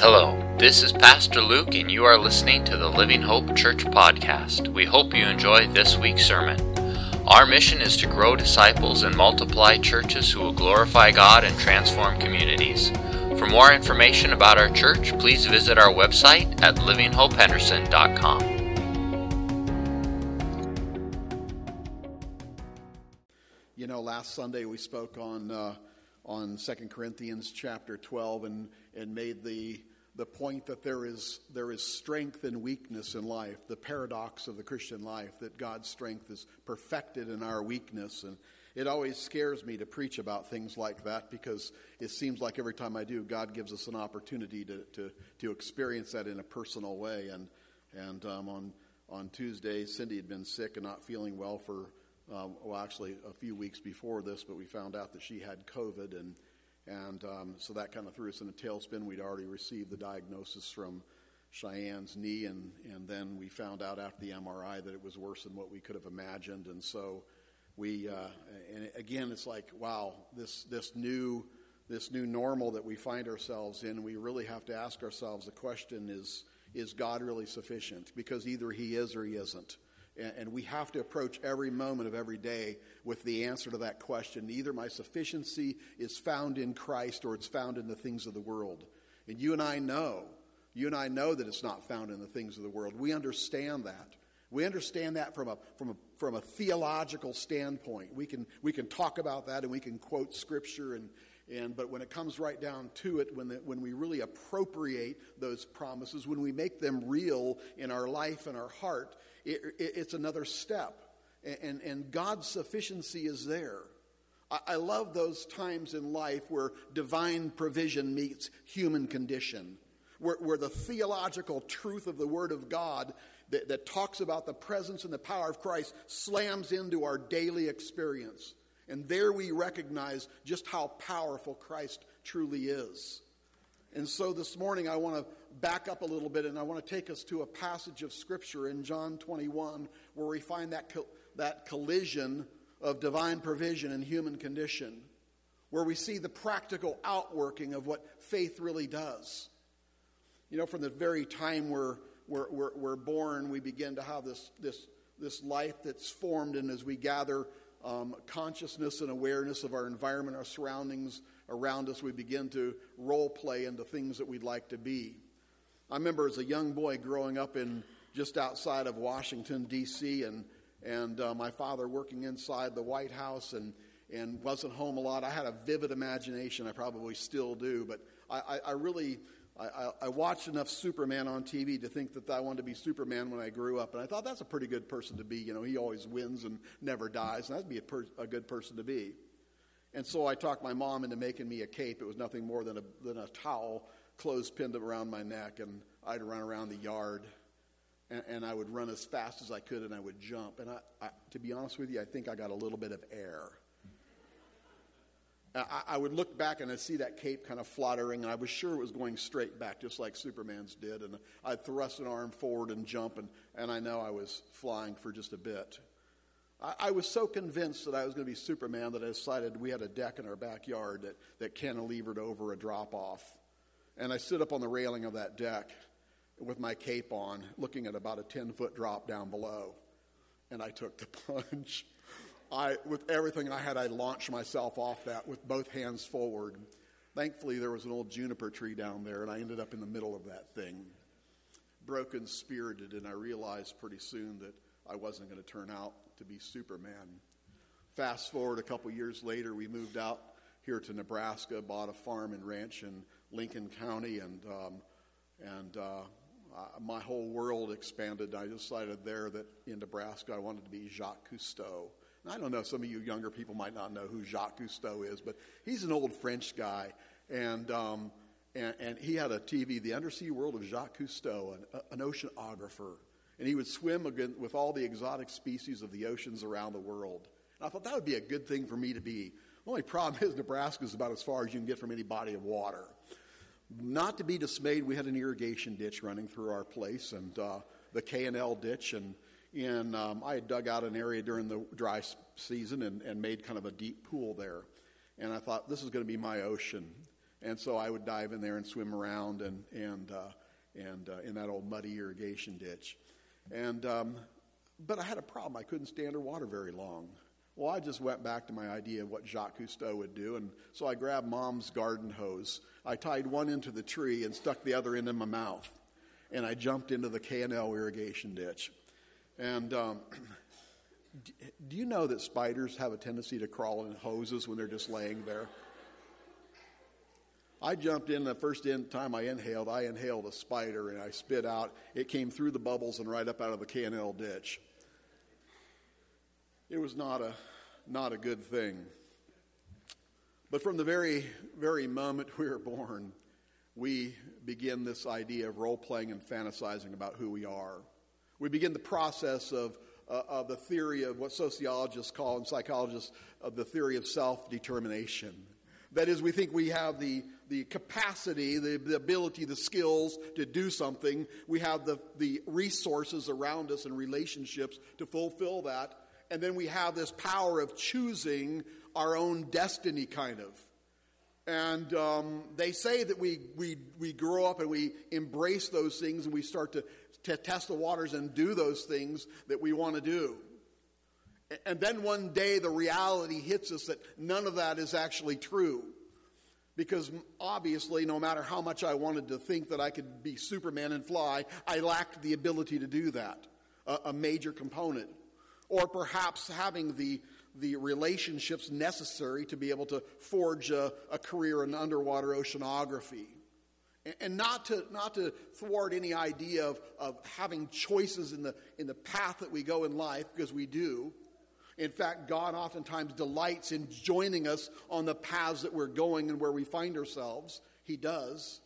Hello, this is Pastor Luke, and you are listening to the Living Hope Church podcast. We hope you enjoy this week's sermon. Our mission is to grow disciples and multiply churches who will glorify God and transform communities. For more information about our church, please visit our website at livinghopehenderson.com. You know, last Sunday we spoke on uh, on Second Corinthians chapter 12 and, and made the the point that there is, there is strength and weakness in life, the paradox of the Christian life, that God's strength is perfected in our weakness. And it always scares me to preach about things like that because it seems like every time I do, God gives us an opportunity to, to, to experience that in a personal way. And, and um, on, on Tuesday, Cindy had been sick and not feeling well for, um, well, actually a few weeks before this, but we found out that she had COVID. And and um, so that kind of threw us in a tailspin. We'd already received the diagnosis from Cheyenne's knee, and, and then we found out after the MRI that it was worse than what we could have imagined. And so we, uh, and again, it's like, wow, this, this new this new normal that we find ourselves in, we really have to ask ourselves the question is, is God really sufficient? Because either He is or He isn't. And we have to approach every moment of every day with the answer to that question. Either my sufficiency is found in Christ or it's found in the things of the world. And you and I know, you and I know that it's not found in the things of the world. We understand that. We understand that from a, from a, from a theological standpoint. We can, we can talk about that and we can quote scripture and, and, but when it comes right down to it, when, the, when we really appropriate those promises, when we make them real in our life and our heart, it, it, it's another step. And, and, and, God's sufficiency is there. I, I love those times in life where divine provision meets human condition, where, where the theological truth of the Word of God that, that talks about the presence and the power of Christ slams into our daily experience. And there we recognize just how powerful Christ truly is. And so this morning I want to back up a little bit and I want to take us to a passage of Scripture in John 21 where we find that, co- that collision of divine provision and human condition, where we see the practical outworking of what faith really does. You know, from the very time we're, we're, we're, we're born, we begin to have this, this, this life that's formed, and as we gather um, consciousness and awareness of our environment, our surroundings around us, we begin to role play into things that we'd like to be. I remember as a young boy growing up in just outside of Washington, D.C., and, and uh, my father working inside the White House and, and wasn't home a lot. I had a vivid imagination. I probably still do, but I, I, I really I, I, watched enough Superman on TV to think that I wanted to be Superman when I grew up, and I thought that's a pretty good person to be. You know, he always wins and never dies, and that'd be a, per, a good person to be. And so I talked my mom into making me a cape. It was nothing more than a, than a towel clothespin around my neck, and I'd run around the yard, and, and, I would run as fast as I could, and I would jump. And I, I, to be honest with you, I think I got a little bit of air. I, would look back and I'd see that cape kind of fluttering, and I was sure it was going straight back, just like Superman's did. And I'd thrust an arm forward and jump, and, and I know I was flying for just a bit. I, I was so convinced that I was going to be Superman that I decided we had a deck in our backyard that, that cantilevered over a drop off. And I stood up on the railing of that deck with my cape on, looking at about a 10 foot drop down below. And I took the plunge. I, with everything I had, I launched myself off that with both hands forward. Thankfully, there was an old juniper tree down there, and I ended up in the middle of that thing, broken spirited, and I realized pretty soon that I wasn't going to turn out to be Superman. Fast forward a couple years later, we moved out here to Nebraska, bought a farm and ranch in Lincoln County, and um, and uh, my whole world expanded. I decided there that in Nebraska I wanted to be Jacques Cousteau. I don't know, some of you younger people might not know who Jacques Cousteau is, but he's an old French guy. And, um, and, and, he had a TV, The Undersea World of Jacques Cousteau, an, an oceanographer. And he would swim with all the exotic species of the oceans around the world. And I thought that would be a good thing for me to be. The only problem is Nebraska is about as far as you can get from any body of water. Not to be dismayed, we had an irrigation ditch running through our place, and uh, the K and L ditch, and in, um, I had dug out an area during the dry season and, and made kind of a deep pool there. And I thought, this is going to be my ocean. And so I would dive in there and swim around and, and, uh, and uh, in that old muddy irrigation ditch. And, um, but I had a problem. I couldn't stay underwater very long. Well, I just went back to my idea of what Jacques Cousteau would do, and so I grabbed mom's garden hose. I tied one into the tree and stuck the other end in my mouth, and I jumped into the K&L irrigation ditch. And um, do you know that spiders have a tendency to crawl in hoses when they're just laying there? I jumped in the first in, time I inhaled, I inhaled a spider and I spit out. It came through the bubbles and right up out of the K&L ditch. It was not a, not a good thing. But from the very, very moment we were born, we begin this idea of role playing and fantasizing about who we are. We begin the process of, uh, of the theory of what sociologists call and psychologists of the theory of self determination. That is, we think we have the, the capacity, the, the ability, the skills to do something. We have the, the resources around us and relationships to fulfill that. And then we have this power of choosing our own destiny, kind of. And um, they say that we, we, we grow up and we embrace those things and we start to, to test the waters and do those things that we want to do. And then one day the reality hits us that none of that is actually true. Because obviously, no matter how much I wanted to think that I could be Superman and fly, I lacked the ability to do that, a, a major component. Or perhaps having the, the relationships necessary to be able to forge a, a career in underwater oceanography. And, not to, not to thwart any idea of, of having choices in the, in the path that we go in life, because we do. In fact, God oftentimes delights in joining us on the paths that we're going and where we find ourselves. He does.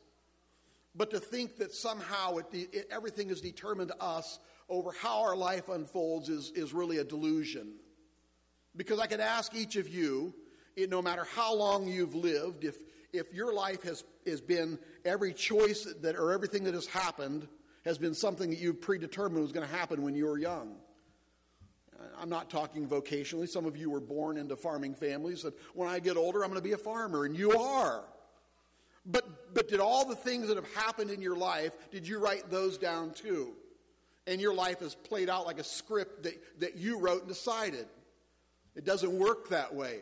But to think that somehow it, it, everything is determined to us over how our life unfolds is, is really a delusion. Because I could ask each of you, no matter how long you've lived, if, if your life has, has been every choice that, or everything that has happened has been something that you've predetermined was going to happen when you were young. I'm not talking vocationally. Some of you were born into farming families that when I get older, I'm going to be a farmer, and you are. But, but did all the things that have happened in your life, did you write those down too? And your life is played out like a script that, that you wrote and decided. It doesn't work that way.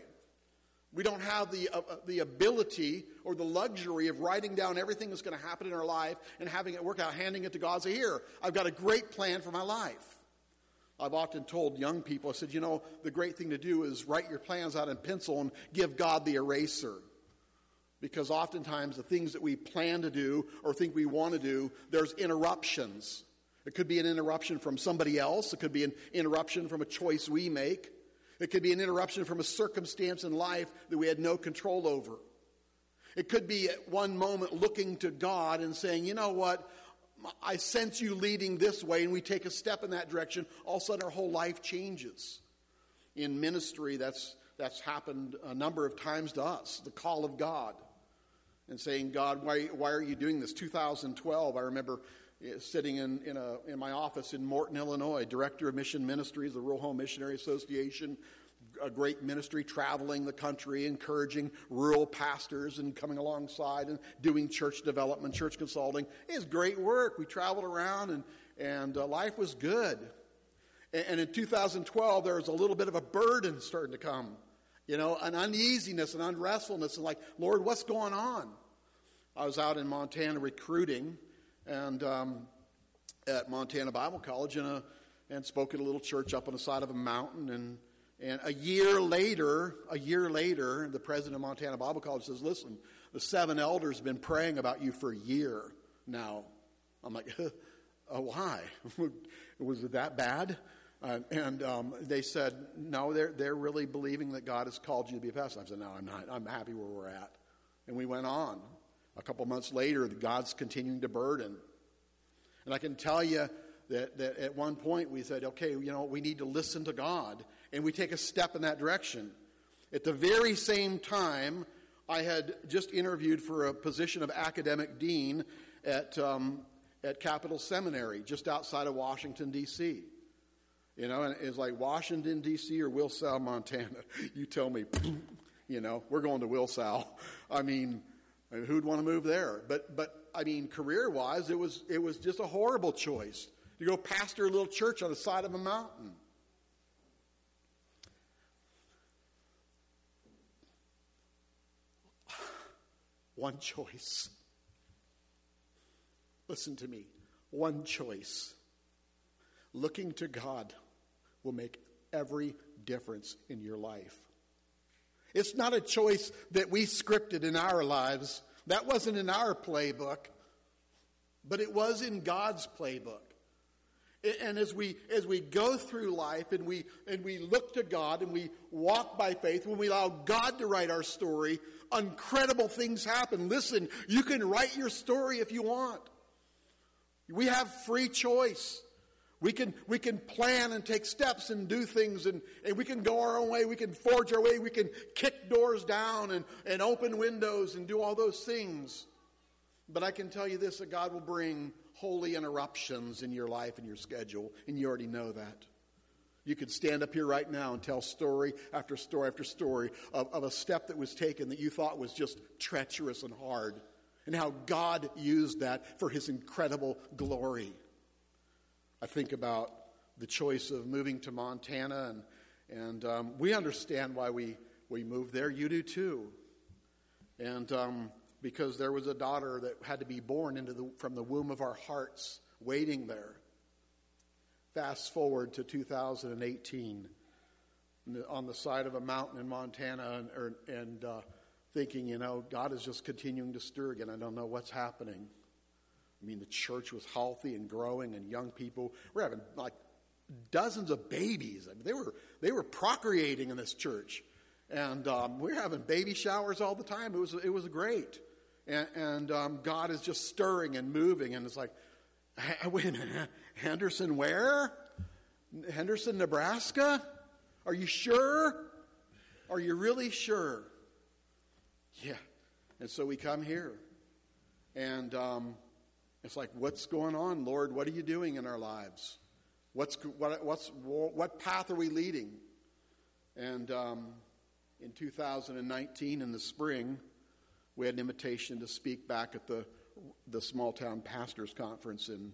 We don't have the, uh, uh the ability or the luxury of writing down everything that's going to happen in our life and having it work out, handing it to God. Say, here, I've got a great plan for my life. I've often told young people, I said, you know, the great thing to do is write your plans out in pencil and give God the eraser. Because oftentimes the things that we plan to do or think we want to do, there's interruptions. It could be an interruption from somebody else, it could be an interruption from a choice we make, it could be an interruption from a circumstance in life that we had no control over. It could be at one moment looking to God and saying, you know what, I sense you leading this way, and we take a step in that direction, all of a sudden our whole life changes. In ministry, that's, that's happened a number of times to us the call of God. And saying, God, why, why are you doing this? 2012, I remember eh, sitting in, in, a, in my office in Morton, Illinois, director of mission ministries, the Rural Home Missionary Association, a great ministry traveling the country, encouraging rural pastors and coming alongside and doing church development, church consulting. It was great work. We traveled around and, and uh, life was good. And, and in 2012, there was a little bit of a burden starting to come, you know, an uneasiness and unrestfulness, and like, Lord, what's going on? I was out in Montana recruiting and um, at Montana Bible College and, a, and spoke at a little church up on the side of a mountain and and a year later, a year later, the president of Montana Bible College says, Listen, the seven elders have been praying about you for a year now. I'm like, oh, why? Was it that bad? Uh, and um, they said, no, they're, they're really believing that God has called you to be a pastor. I said, no, I'm not. I'm happy where we're at. And we went on. A couple months later, God's continuing to burden. And I can tell you that, that at one point we said, okay, you know, we need to listen to God and we take a step in that direction. At the very same time, I had just interviewed for a position of academic dean at, um, at Capital Seminary, just outside of Washington, D.C. You know, and it's like Washington, D.C. or Wilsall, Montana. You tell me, you know, we're going to mean, I mean, who'd want to move there? But, but I mean, career wise, it was, it was just a horrible choice to go pastor a little church on the side of a mountain. One choice. Listen to me. One choice. Looking to God will make every difference in your life. It's not a choice that we scripted in our lives. That wasn't in our playbook, but it was in God's playbook. And as we as we go through life and we and we look to God and we walk by faith, when we allow God to write our story, incredible things happen. Listen, you can write your story if you want. We have free choice. We can, we can plan and take steps and do things, and, and we can go our own way. We can forge our way. We can kick doors down and, and open windows and do all those things. But I can tell you this that God will bring holy interruptions in your life and your schedule, and you already know that. You could stand up here right now and tell story after story after story of, of a step that was taken that you thought was just treacherous and hard, and how God used that for his incredible glory. I think about the choice of moving to Montana, and, and um, we understand why we, we moved there. You do too. And um, because there was a daughter that had to be born into the, from the womb of our hearts, waiting there. Fast forward to 2018, on the side of a mountain in Montana, and, er, and uh, thinking, you know, God is just continuing to stir again. I don't know what's happening. I mean, the church was healthy and growing, and young people were having like dozens of babies. I mean, they were they were procreating in this church, and um, we were having baby showers all the time. It was it was great, and, and um, God is just stirring and moving, and it's like, wait Henderson, where? Henderson, Nebraska? Are you sure? Are you really sure? Yeah, and so we come here, and. Um, it's like, what's going on, Lord? What are you doing in our lives? What's, what, what's, what path are we leading? And um, in 2019, in the spring, we had an invitation to speak back at the, the small town pastors conference in,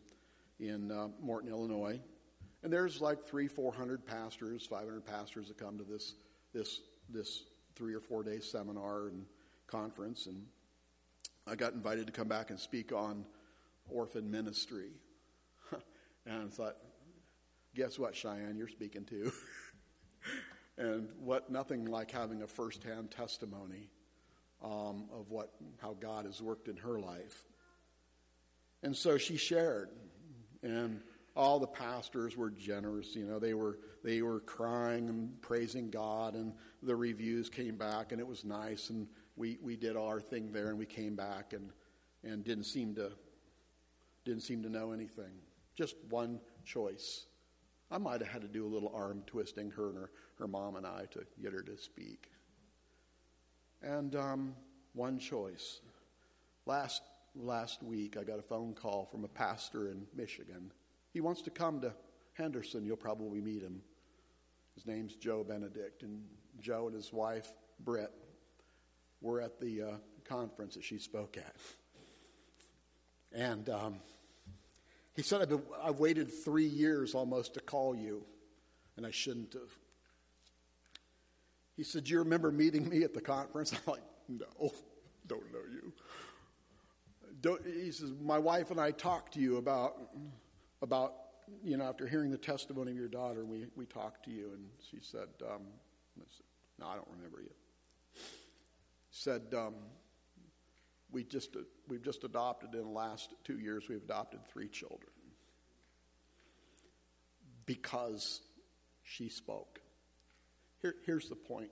in uh, Morton, Illinois. And there's like three, four hundred pastors, 500 pastors that come to this, this, this three or four day seminar and conference. And I got invited to come back and speak on orphan ministry. and I thought, guess what, Cheyenne, you're speaking to. and what nothing like having a firsthand testimony um, of what how God has worked in her life. And so she shared, and all the pastors were generous. You know, they were they were crying and praising God, and the reviews came back, and it was nice. And we we did our thing there, and we came back, and and didn't seem to didn't seem to know anything. Just one choice. I might have had to do a little arm twisting, her and her, her mom and I, to get her to speak. And um, one choice. Last, last week, I got a phone call from a pastor in Michigan. He wants to come to Henderson. You'll probably meet him. His name's Joe Benedict. And Joe and his wife, Britt, were at the uh, conference that she spoke at. And um, he said, I've, been, I've waited three years almost to call you, and I shouldn't have. He said, Do you remember meeting me at the conference? I'm like, No, don't know you. Don't, he says, My wife and I talked to you about, about, you know, after hearing the testimony of your daughter, we, we talked to you. And she said, um, I said No, I don't remember you. Said, um, we just, we've just adopted in the last two years, we've adopted three children because she spoke. Here, here's the point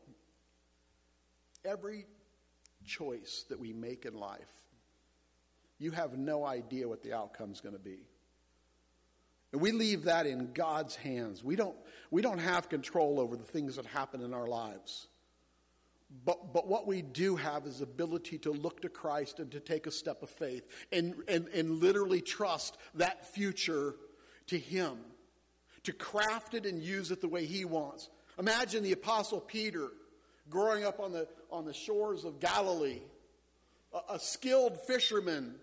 every choice that we make in life, you have no idea what the outcome is going to be. And we leave that in God's hands. We don't, we don't have control over the things that happen in our lives. But, but what we do have is ability to look to Christ and to take a step of faith and, and, and literally trust that future to Him, to craft it and use it the way He wants. Imagine the Apostle Peter growing up on the, on the shores of Galilee, a, a skilled fisherman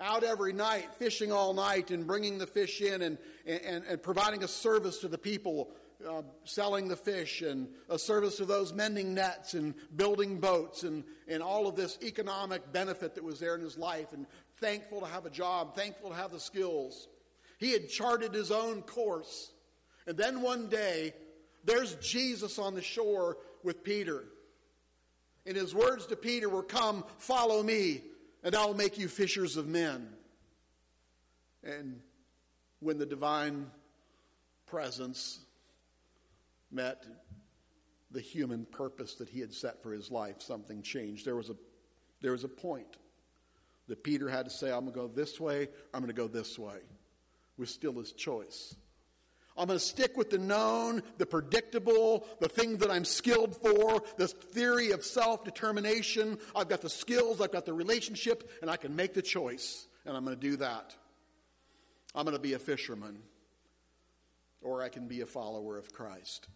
out every night, fishing all night and bringing the fish in and, and, and providing a service to the people, uh, selling the fish and a service to those mending nets and building boats and, and all of this economic benefit that was there in his life and thankful to have a job, thankful to have the skills. He had charted his own course. And then one day, there's Jesus on the shore with Peter. And his words to Peter were, Come, follow me and I'll make you fishers of men. And when the divine presence met the human purpose that he had set for his life, something changed. There was a, there was a point that Peter had to say, I'm going to go this way, I'm going to go this way. Was still his choice. I'm going to stick with the known, the predictable, the thing that I'm skilled for, this theory of self determination. I've got the skills, I've got the relationship, and I can make the choice. And I'm going to do that. I'm going to be a fisherman, or I can be a follower of Christ.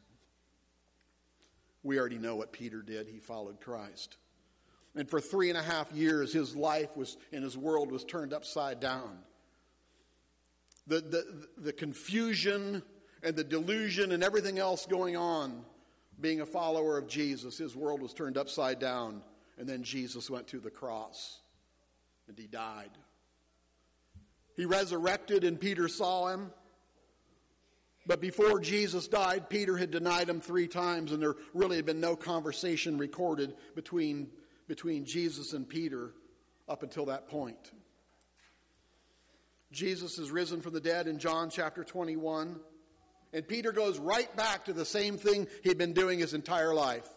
We already know what Peter did. He followed Christ. And for three and a half years, his life was, and his world was turned upside down. The, the, the confusion and the delusion and everything else going on, being a follower of Jesus, his world was turned upside down. And then Jesus went to the cross and he died. He resurrected and Peter saw him. But before Jesus died, Peter had denied him three times, and there really had been no conversation recorded between, between Jesus and Peter up until that point. Jesus is risen from the dead in John chapter 21. And Peter goes right back to the same thing he'd been doing his entire life.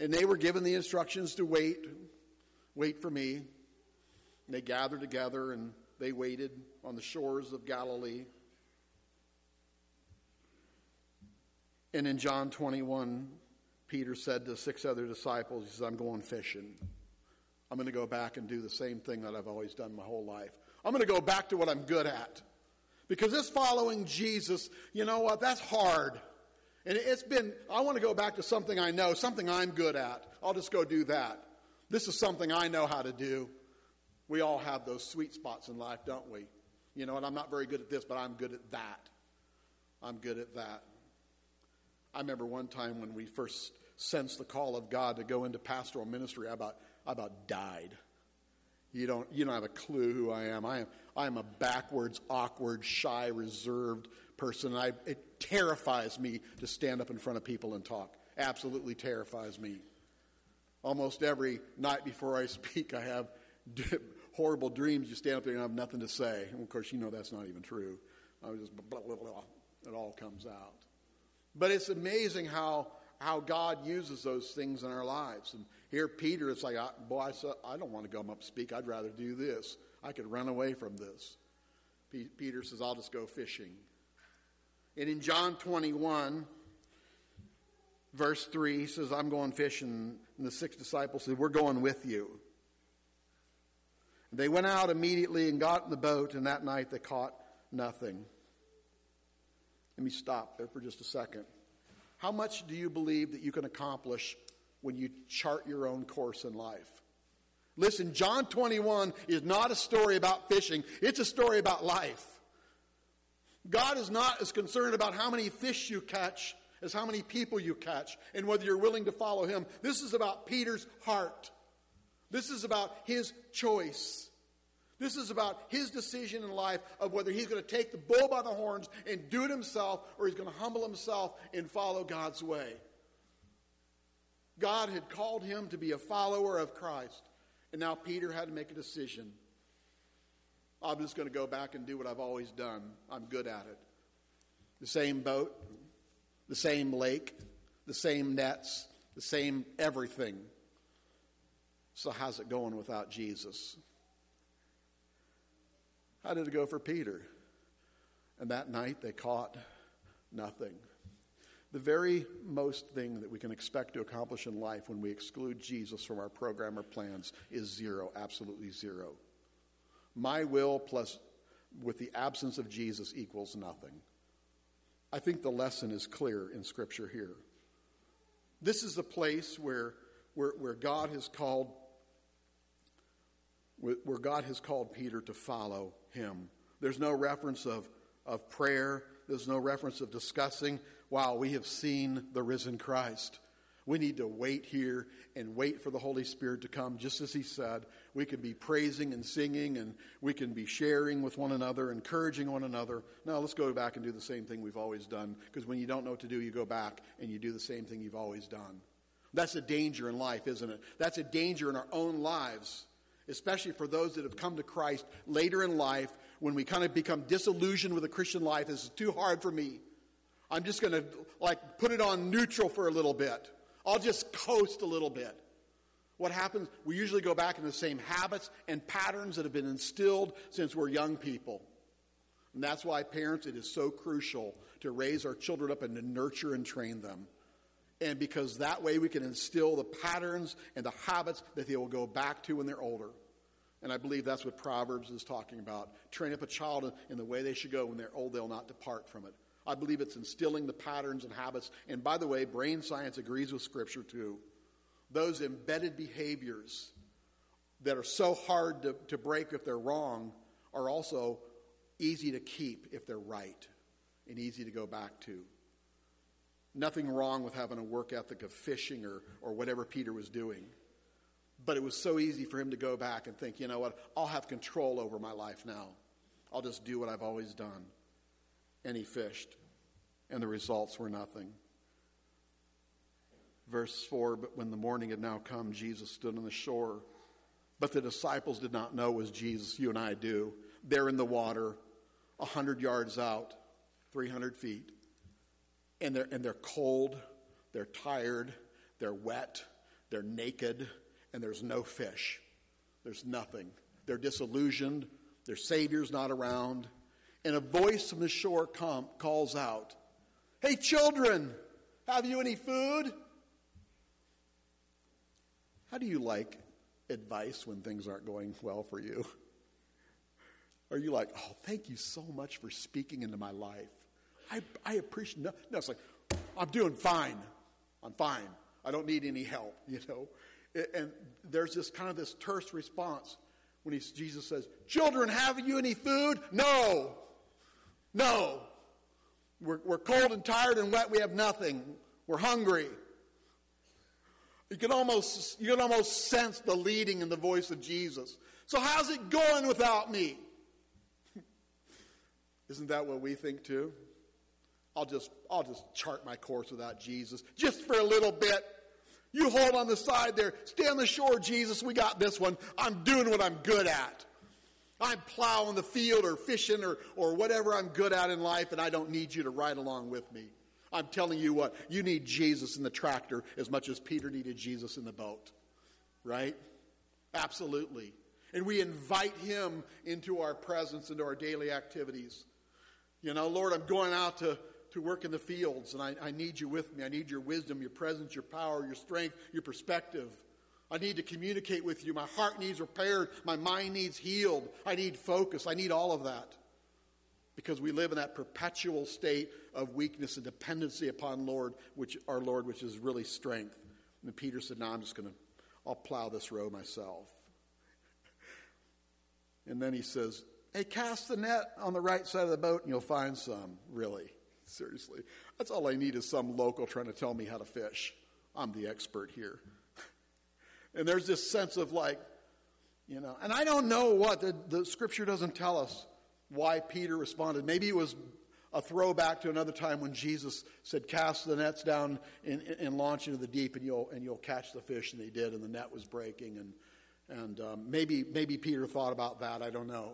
And they were given the instructions to wait, wait for me. And they gathered together and they waited on the shores of Galilee. And in John 21, Peter said to six other disciples, He says, I'm going fishing. I'm going to go back and do the same thing that I've always done my whole life. I'm going to go back to what I'm good at. Because this following Jesus, you know what, that's hard. And it's been, I want to go back to something I know, something I'm good at. I'll just go do that. This is something I know how to do. We all have those sweet spots in life, don't we? You know, and I'm not very good at this, but I'm good at that. I'm good at that. I remember one time when we first sensed the call of God to go into pastoral ministry, I about, I about died. You don't, you don't have a clue who I am. I am, I am a backwards, awkward, shy, reserved person. I, it terrifies me to stand up in front of people and talk. Absolutely terrifies me. Almost every night before I speak, I have horrible dreams. You stand up there and have nothing to say. And of course, you know that's not even true. I blah, blah, blah. It all comes out. But it's amazing how, how God uses those things in our lives. And here, Peter, it's like, boy, I don't want to go up and speak. I'd rather do this. I could run away from this. Peter says, I'll just go fishing. And in John 21, verse 3, he says, I'm going fishing. And the six disciples said, We're going with you. They went out immediately and got in the boat, and that night they caught nothing. Let me stop there for just a second. How much do you believe that you can accomplish when you chart your own course in life. Listen, John 21 is not a story about fishing, it's a story about life. God is not as concerned about how many fish you catch as how many people you catch and whether you're willing to follow him. This is about Peter's heart. This is about his choice. This is about his decision in life of whether he's going to take the bull by the horns and do it himself or he's going to humble himself and follow God's way. God had called him to be a follower of Christ. And now Peter had to make a decision. I'm just going to go back and do what I've always done. I'm good at it. The same boat, the same lake, the same nets, the same everything. So, how's it going without Jesus? How did it go for Peter? And that night they caught nothing. The very most thing that we can expect to accomplish in life when we exclude Jesus from our program or plans is zero, absolutely zero. My will plus with the absence of Jesus equals nothing. I think the lesson is clear in Scripture here. This is the place where where, where God has called where God has called Peter to follow him. There's no reference of, of prayer. There's no reference of discussing, wow, we have seen the risen Christ. We need to wait here and wait for the Holy Spirit to come, just as He said. We can be praising and singing, and we can be sharing with one another, encouraging one another. Now, let's go back and do the same thing we've always done, because when you don't know what to do, you go back and you do the same thing you've always done. That's a danger in life, isn't it? That's a danger in our own lives, especially for those that have come to Christ later in life when we kind of become disillusioned with the Christian life. This is too hard for me. I'm just going to like put it on neutral for a little bit. I'll just coast a little bit. What happens? We usually go back in the same habits and patterns that have been instilled since we're young people. And that's why, parents, it is so crucial to raise our children up and to nurture and train them. And because that way we can instill the patterns and the habits that they will go back to when they're older. And I believe that's what Proverbs is talking about. Train up a child in the way they should go. When they're old, they'll not depart from it. I believe it's instilling the patterns and habits. And by the way, brain science agrees with Scripture too. Those embedded behaviors that are so hard to, to break if they're wrong are also easy to keep if they're right and easy to go back to. Nothing wrong with having a work ethic of fishing or, or whatever Peter was doing. But it was so easy for him to go back and think, you know what, I'll have control over my life now. I'll just do what I've always done and he fished, and the results were nothing. Verse 4 But when the morning had now come, Jesus stood on the shore. But the disciples did not know it was Jesus. You and I do. They're in the water, a 100 yards out, 300 feet. And they're, and they're cold, they're tired, they're wet, they're naked, and there's no fish. There's nothing. They're disillusioned, their Savior's not around and a voice from the shore come, calls out, Hey, children, have you any food? How do you like advice when things aren't going well for you? Are you like, oh, thank you so much for speaking into my life? I, I appreciate no, no, it's like, I'm doing fine. I'm fine. I don't need any help, you know? And there's this kind of this terse response when he, Jesus says, Children, have you any food? No. No. We're, we're cold and tired and wet. We have nothing. We're hungry. You can almost you can almost sense the leading in the voice of Jesus. So how's it going without me? Isn't that what we think too? I'll just I'll just chart my course without Jesus just for a little bit. You hold on the side there. Stay on the shore, Jesus. We got this one. I'm doing what I'm good at. I'm plowing the field or fishing or, or whatever I'm good at in life, and I don't need you to ride along with me. I'm telling you what, you need Jesus in the tractor as much as Peter needed Jesus in the boat. Right? Absolutely. And we invite him into our presence, into our daily activities. You know, Lord, I'm going out to, to work in the fields, and I, I need you with me. I need your wisdom, your presence, your power, your strength, your perspective. I need to communicate with you. My heart needs repaired. My mind needs healed. I need focus. I need all of that. Because we live in that perpetual state of weakness and dependency upon Lord, which our Lord, which is really strength. And Peter said, No, I'm just gonna I'll plow this row myself. And then he says, Hey, cast the net on the right side of the boat and you'll find some. Really? Seriously. That's all I need is some local trying to tell me how to fish. I'm the expert here. And there's this sense of like, you know, and I don't know what, the, the scripture doesn't tell us why Peter responded. Maybe it was a throwback to another time when Jesus said, Cast the nets down and, and launch into the deep, and you'll, and you'll catch the fish. And they did, and the net was breaking. And, and um, maybe, maybe Peter thought about that. I don't know.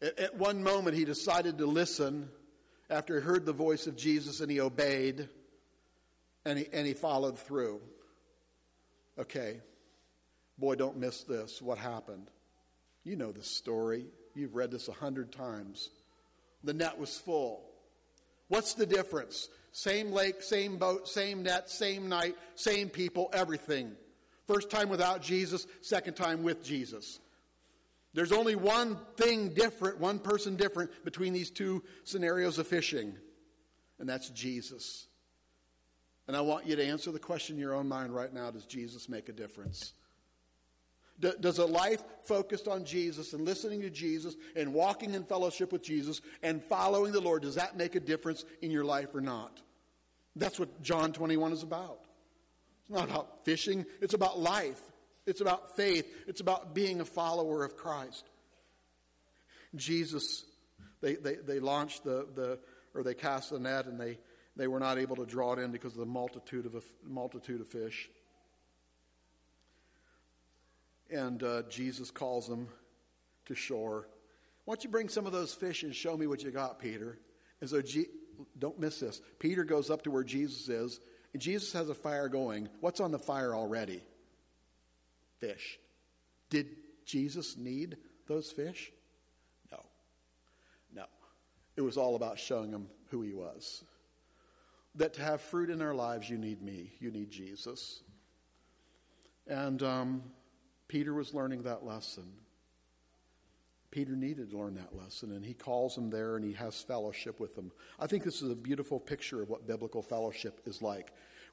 At, at one moment, he decided to listen after he heard the voice of Jesus, and he obeyed, and he, and he followed through. Okay, boy, don't miss this. What happened? You know the story. You've read this a hundred times. The net was full. What's the difference? Same lake, same boat, same net, same night, same people, everything. First time without Jesus, second time with Jesus. There's only one thing different, one person different between these two scenarios of fishing, and that's Jesus. And I want you to answer the question in your own mind right now Does Jesus make a difference? Does a life focused on Jesus and listening to Jesus and walking in fellowship with Jesus and following the Lord, does that make a difference in your life or not? That's what John 21 is about. It's not about fishing, it's about life. It's about faith. It's about being a follower of Christ. Jesus, they, they, they launched the, the, or they cast the net and they, they were not able to draw it in because of the multitude of, a, multitude of fish. And uh, Jesus calls them to shore. Why don't you bring some of those fish and show me what you got, Peter? And so, G- don't miss this. Peter goes up to where Jesus is, and Jesus has a fire going. What's on the fire already? Fish. Did Jesus need those fish? No. No. It was all about showing him who he was. That to have fruit in our lives, you need me, you need Jesus. And um, Peter was learning that lesson. Peter needed to learn that lesson, and he calls him there and he has fellowship with them. I think this is a beautiful picture of what biblical fellowship is like.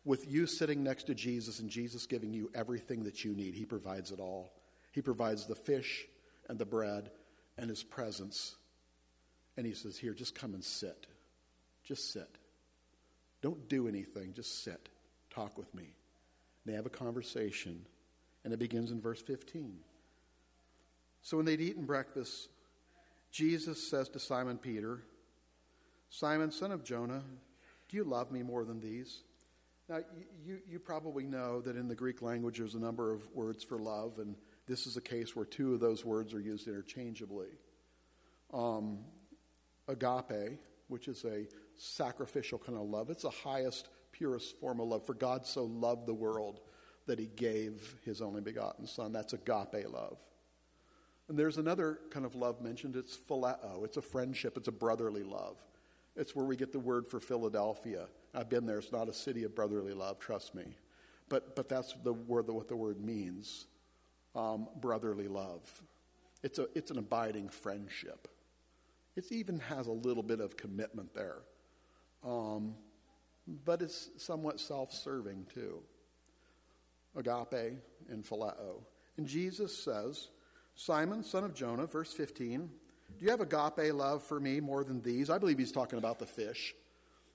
With you sitting next to Jesus and Jesus giving you everything that you need, he provides it all. He provides the fish and the bread and his presence. And he says, Here, just come and sit. Just sit. Don't do anything, just sit. Talk with me. And they have a conversation, and it begins in verse 15. So when they'd eaten breakfast, Jesus says to Simon Peter, Simon, son of Jonah, do you love me more than these? Now, you, you probably know that in the Greek language there's a number of words for love, and this is a case where two of those words are used interchangeably. Um, agape, which is a sacrificial kind of love, it's the highest, purest form of love. For God so loved the world that he gave his only begotten Son. That's agape love. And there's another kind of love mentioned. It's phileo. It's a friendship. It's a brotherly love. It's where we get the word for Philadelphia. I've been there. It's not a city of brotherly love, trust me. But, but that's the word, what the word means um, brotherly love. It's, a, it's an abiding friendship. It even has a little bit of commitment there. Um, but it's somewhat self serving too. Agape and phileo. And Jesus says, Simon, son of Jonah, verse 15, do you have agape love for me more than these? I believe he's talking about the fish.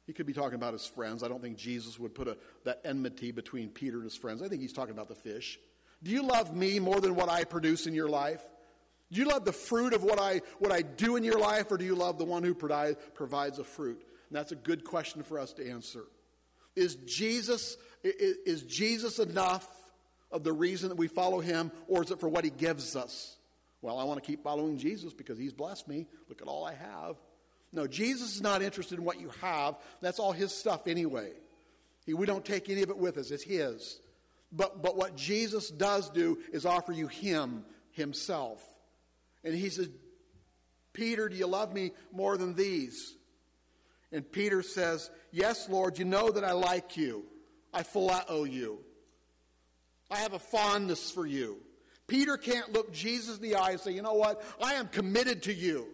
He could be talking about his friends. I don't think Jesus would put a, that enmity between Peter and his friends. I think he's talking about the fish. Do you love me more than what I produce in your life? Do you love the fruit of what I, what I do in your life, or do you love the one who provide, provides a fruit? And that's a good question for us to answer. Is Jesus, is Jesus enough of the reason that we follow him, or is it for what he gives us? Well, I want to keep following Jesus because he's blessed me. Look at all I have. No, Jesus is not interested in what you have. That's all his stuff anyway. He, we don't take any of it with us, it's his. But, but what Jesus does do is offer you him, himself. And he says, Peter, do you love me more than these? And Peter says, Yes, Lord, you know that I like you. I phileo you. I have a fondness for you. Peter can't look Jesus in the eye and say, You know what? I am committed to you.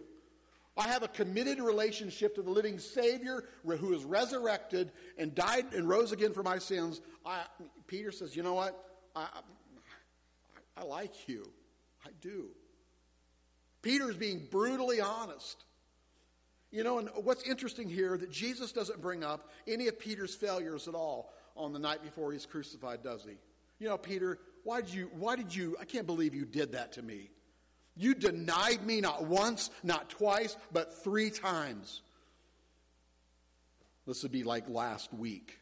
I have a committed relationship to the living Savior who is resurrected and died and rose again for my sins. I, Peter says, You know what? I, I, I like you. I do. Peter is being brutally honest. You know, and what's interesting here that Jesus doesn't bring up any of Peter's failures at all on the night before he's crucified, does he? You know, Peter, why did you, why did you, I can't believe you did that to me. You denied me not once, not twice, but three times. This would be like last week.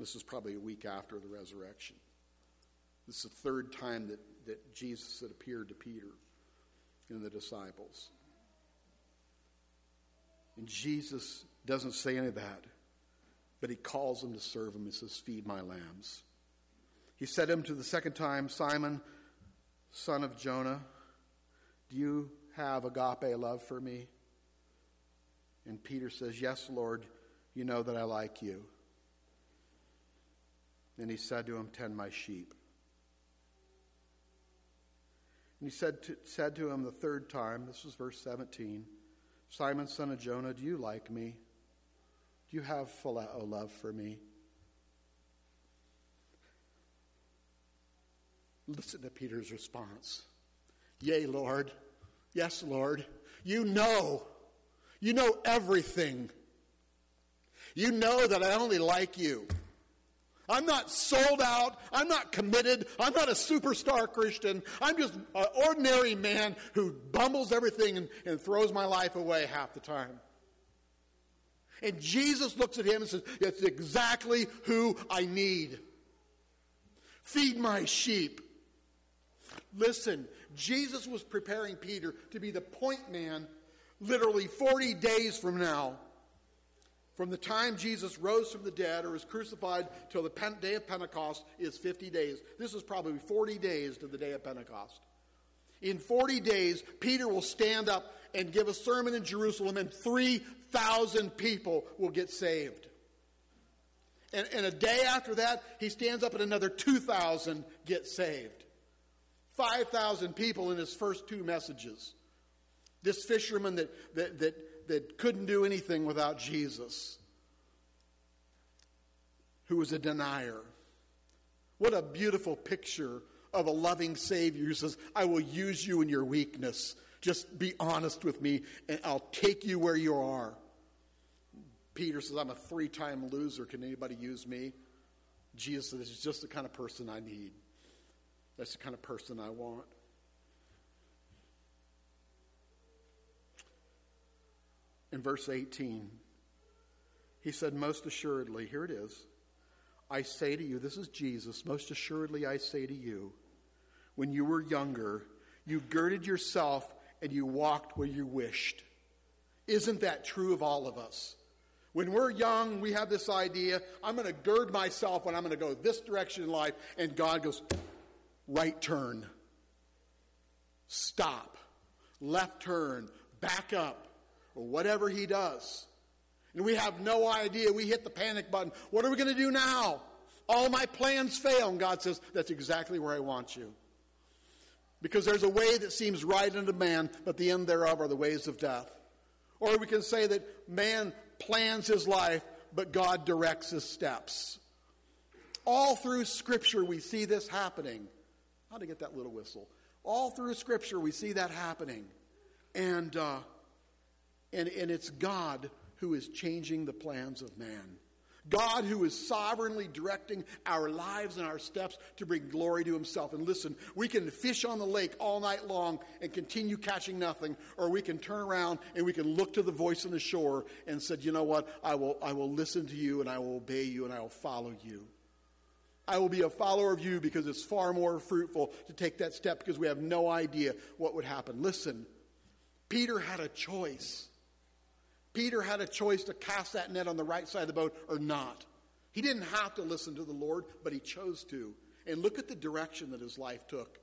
This is probably a week after the resurrection. This is the third time that, that Jesus had appeared to Peter and the disciples. And Jesus doesn't say any of that, but he calls them to serve him and says, Feed my lambs. He said to him to the second time, Simon, son of Jonah, do you have agape love for me? And Peter says, Yes, Lord, you know that I like you. And he said to him, Tend my sheep. And he said to, said to him the third time, this is verse 17, Simon, son of Jonah, do you like me? Do you have phileo uh, love for me? Listen to Peter's response. Yea, Lord. Yes, Lord. You know. You know everything. You know that I only like you. I'm not sold out. I'm not committed. I'm not a superstar Christian. I'm just an ordinary man who bumbles everything and, and throws my life away half the time. And Jesus looks at him and says, That's exactly who I need. Feed my sheep. Listen, Jesus was preparing Peter to be the point man literally 40 days from now. From the time Jesus rose from the dead or was crucified till the day of Pentecost is 50 days. This is probably 40 days to the day of Pentecost. In 40 days, Peter will stand up and give a sermon in Jerusalem, and 3,000 people will get saved. And, and a day after that, he stands up and another 2,000 get saved. 5,000 people in his first two messages. This fisherman that, that, that, that couldn't do anything without Jesus, who was a denier. What a beautiful picture of a loving Savior who says, I will use you in your weakness. Just be honest with me, and I'll take you where you are. Peter says, I'm a three time loser. Can anybody use me? Jesus says, This is just the kind of person I need. That's the kind of person I want. In verse 18, he said, Most assuredly, here it is. I say to you, this is Jesus, most assuredly I say to you, when you were younger, you girded yourself and you walked where you wished. Isn't that true of all of us? When we're young, we have this idea I'm going to gird myself and I'm going to go this direction in life, and God goes, right turn, stop, left turn, back up, or whatever He does. And we have no idea. We hit the panic button. What are we going to do now? All my plans fail. And God says, That's exactly where I want you. Because there's a way that seems right unto man, but the end thereof are the ways of death. Or we can say that man plans his life, but God directs his steps. All through Scripture, we see this happening. How to get that little whistle? All through Scripture, we see that happening. And, uh, and, and it's God who is changing the plans of man. God who is sovereignly directing our lives and our steps to bring glory to himself. And listen, we can fish on the lake all night long and continue catching nothing, or we can turn around and we can look to the voice on the shore and said, you know what? I will, I will listen to you and I will obey you and I will follow you. I will be a follower of you because it's far more fruitful to take that step because we have no idea what would happen. Listen, Peter had a choice. Peter had a choice to cast that net on the right side of the boat or not. He didn't have to listen to the Lord, but he chose to. And look at the direction that his life took.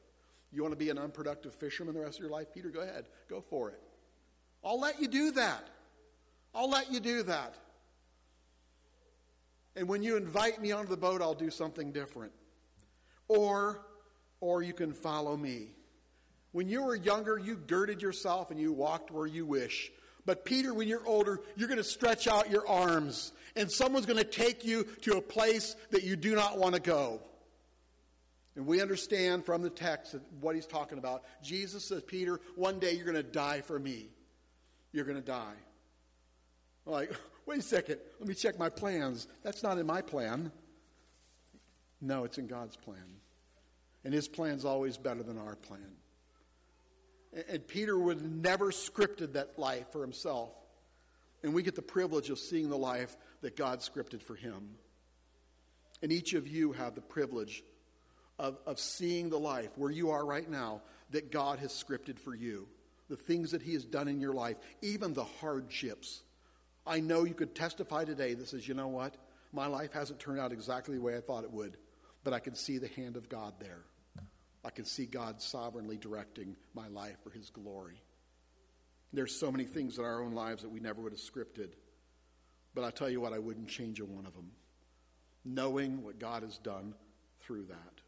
You want to be an unproductive fisherman the rest of your life? Peter, go ahead. Go for it. I'll let you do that. I'll let you do that. And when you invite me onto the boat, I'll do something different. Or, or you can follow me. When you were younger, you girded yourself and you walked where you wish. But Peter, when you're older, you're going to stretch out your arms, and someone's going to take you to a place that you do not want to go. And we understand from the text what he's talking about. Jesus says, Peter, one day you're going to die for me. You're going to die. Like, wait a second, let me check my plans. That's not in my plan. No, it's in God's plan. And his plan's always better than our plan. And Peter would never scripted that life for himself. And we get the privilege of seeing the life that God scripted for him. And each of you have the privilege of, of seeing the life where you are right now that God has scripted for you. The things that He has done in your life, even the hardships. I know you could testify today that says, you know what? My life hasn't turned out exactly the way I thought it would, but I can see the hand of God there. I can see God sovereignly directing my life for His glory. There's so many things in our own lives that we never would have scripted. But I tell you what, I wouldn't change a one of them. Knowing what God has done through that.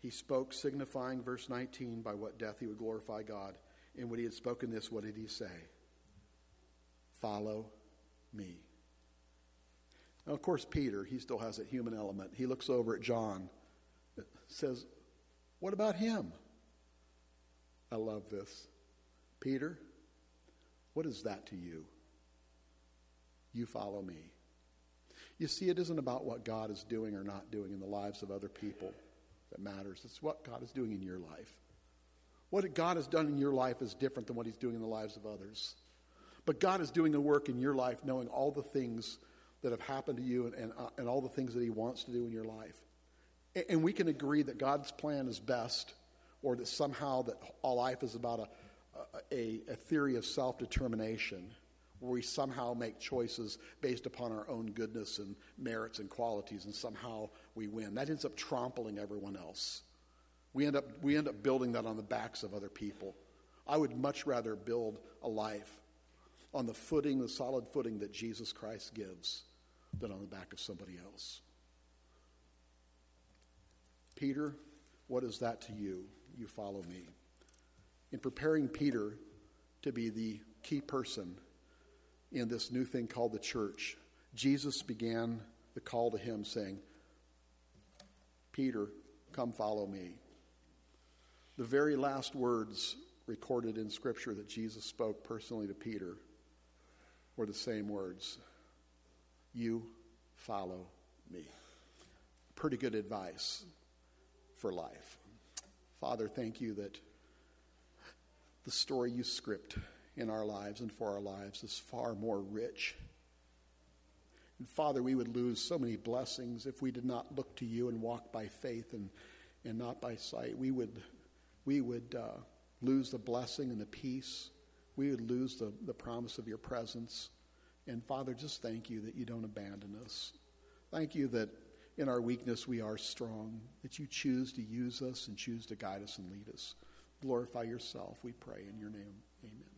He spoke, signifying, verse 19, by what death he would glorify God. And when he had spoken this, what did he say? Follow me. Now, of course, Peter, he still has that human element. He looks over at John, says, What about him? I love this. Peter, what is that to you? You follow me. You see, it isn't about what God is doing or not doing in the lives of other people that matters. It's what God is doing in your life. What God has done in your life is different than what He's doing in the lives of others. But God is doing a work in your life, knowing all the things that have happened to you and, and, uh, and all the things that He wants to do in your life. And, and we can agree that God's plan is best, or that somehow that all life is about a, a, a theory of self determination where we somehow make choices based upon our own goodness and merits and qualities, and somehow we win. That ends up trampling everyone else. We end up, we end up building that on the backs of other people. I would much rather build a life on the footing, the solid footing that Jesus Christ gives, than on the back of somebody else. Peter, what is that to you? You follow me. In preparing Peter to be the key person in this new thing called the church, Jesus began the call to him saying, Peter, come follow me. The very last words recorded in Scripture that Jesus spoke personally to Peter were the same words You follow me. Pretty good advice for life. Father, thank you that the story you script in our lives and for our lives is far more rich. And Father, we would lose so many blessings if we did not look to you and walk by faith and, and not by sight. We would, we would uh, lose the blessing and the peace. We would lose the, the promise of your presence. And Father, just thank you that you don't abandon us. Thank you that in our weakness we are strong, that you choose to use us and choose to guide us and lead us. Glorify yourself, we pray in your name. Amen.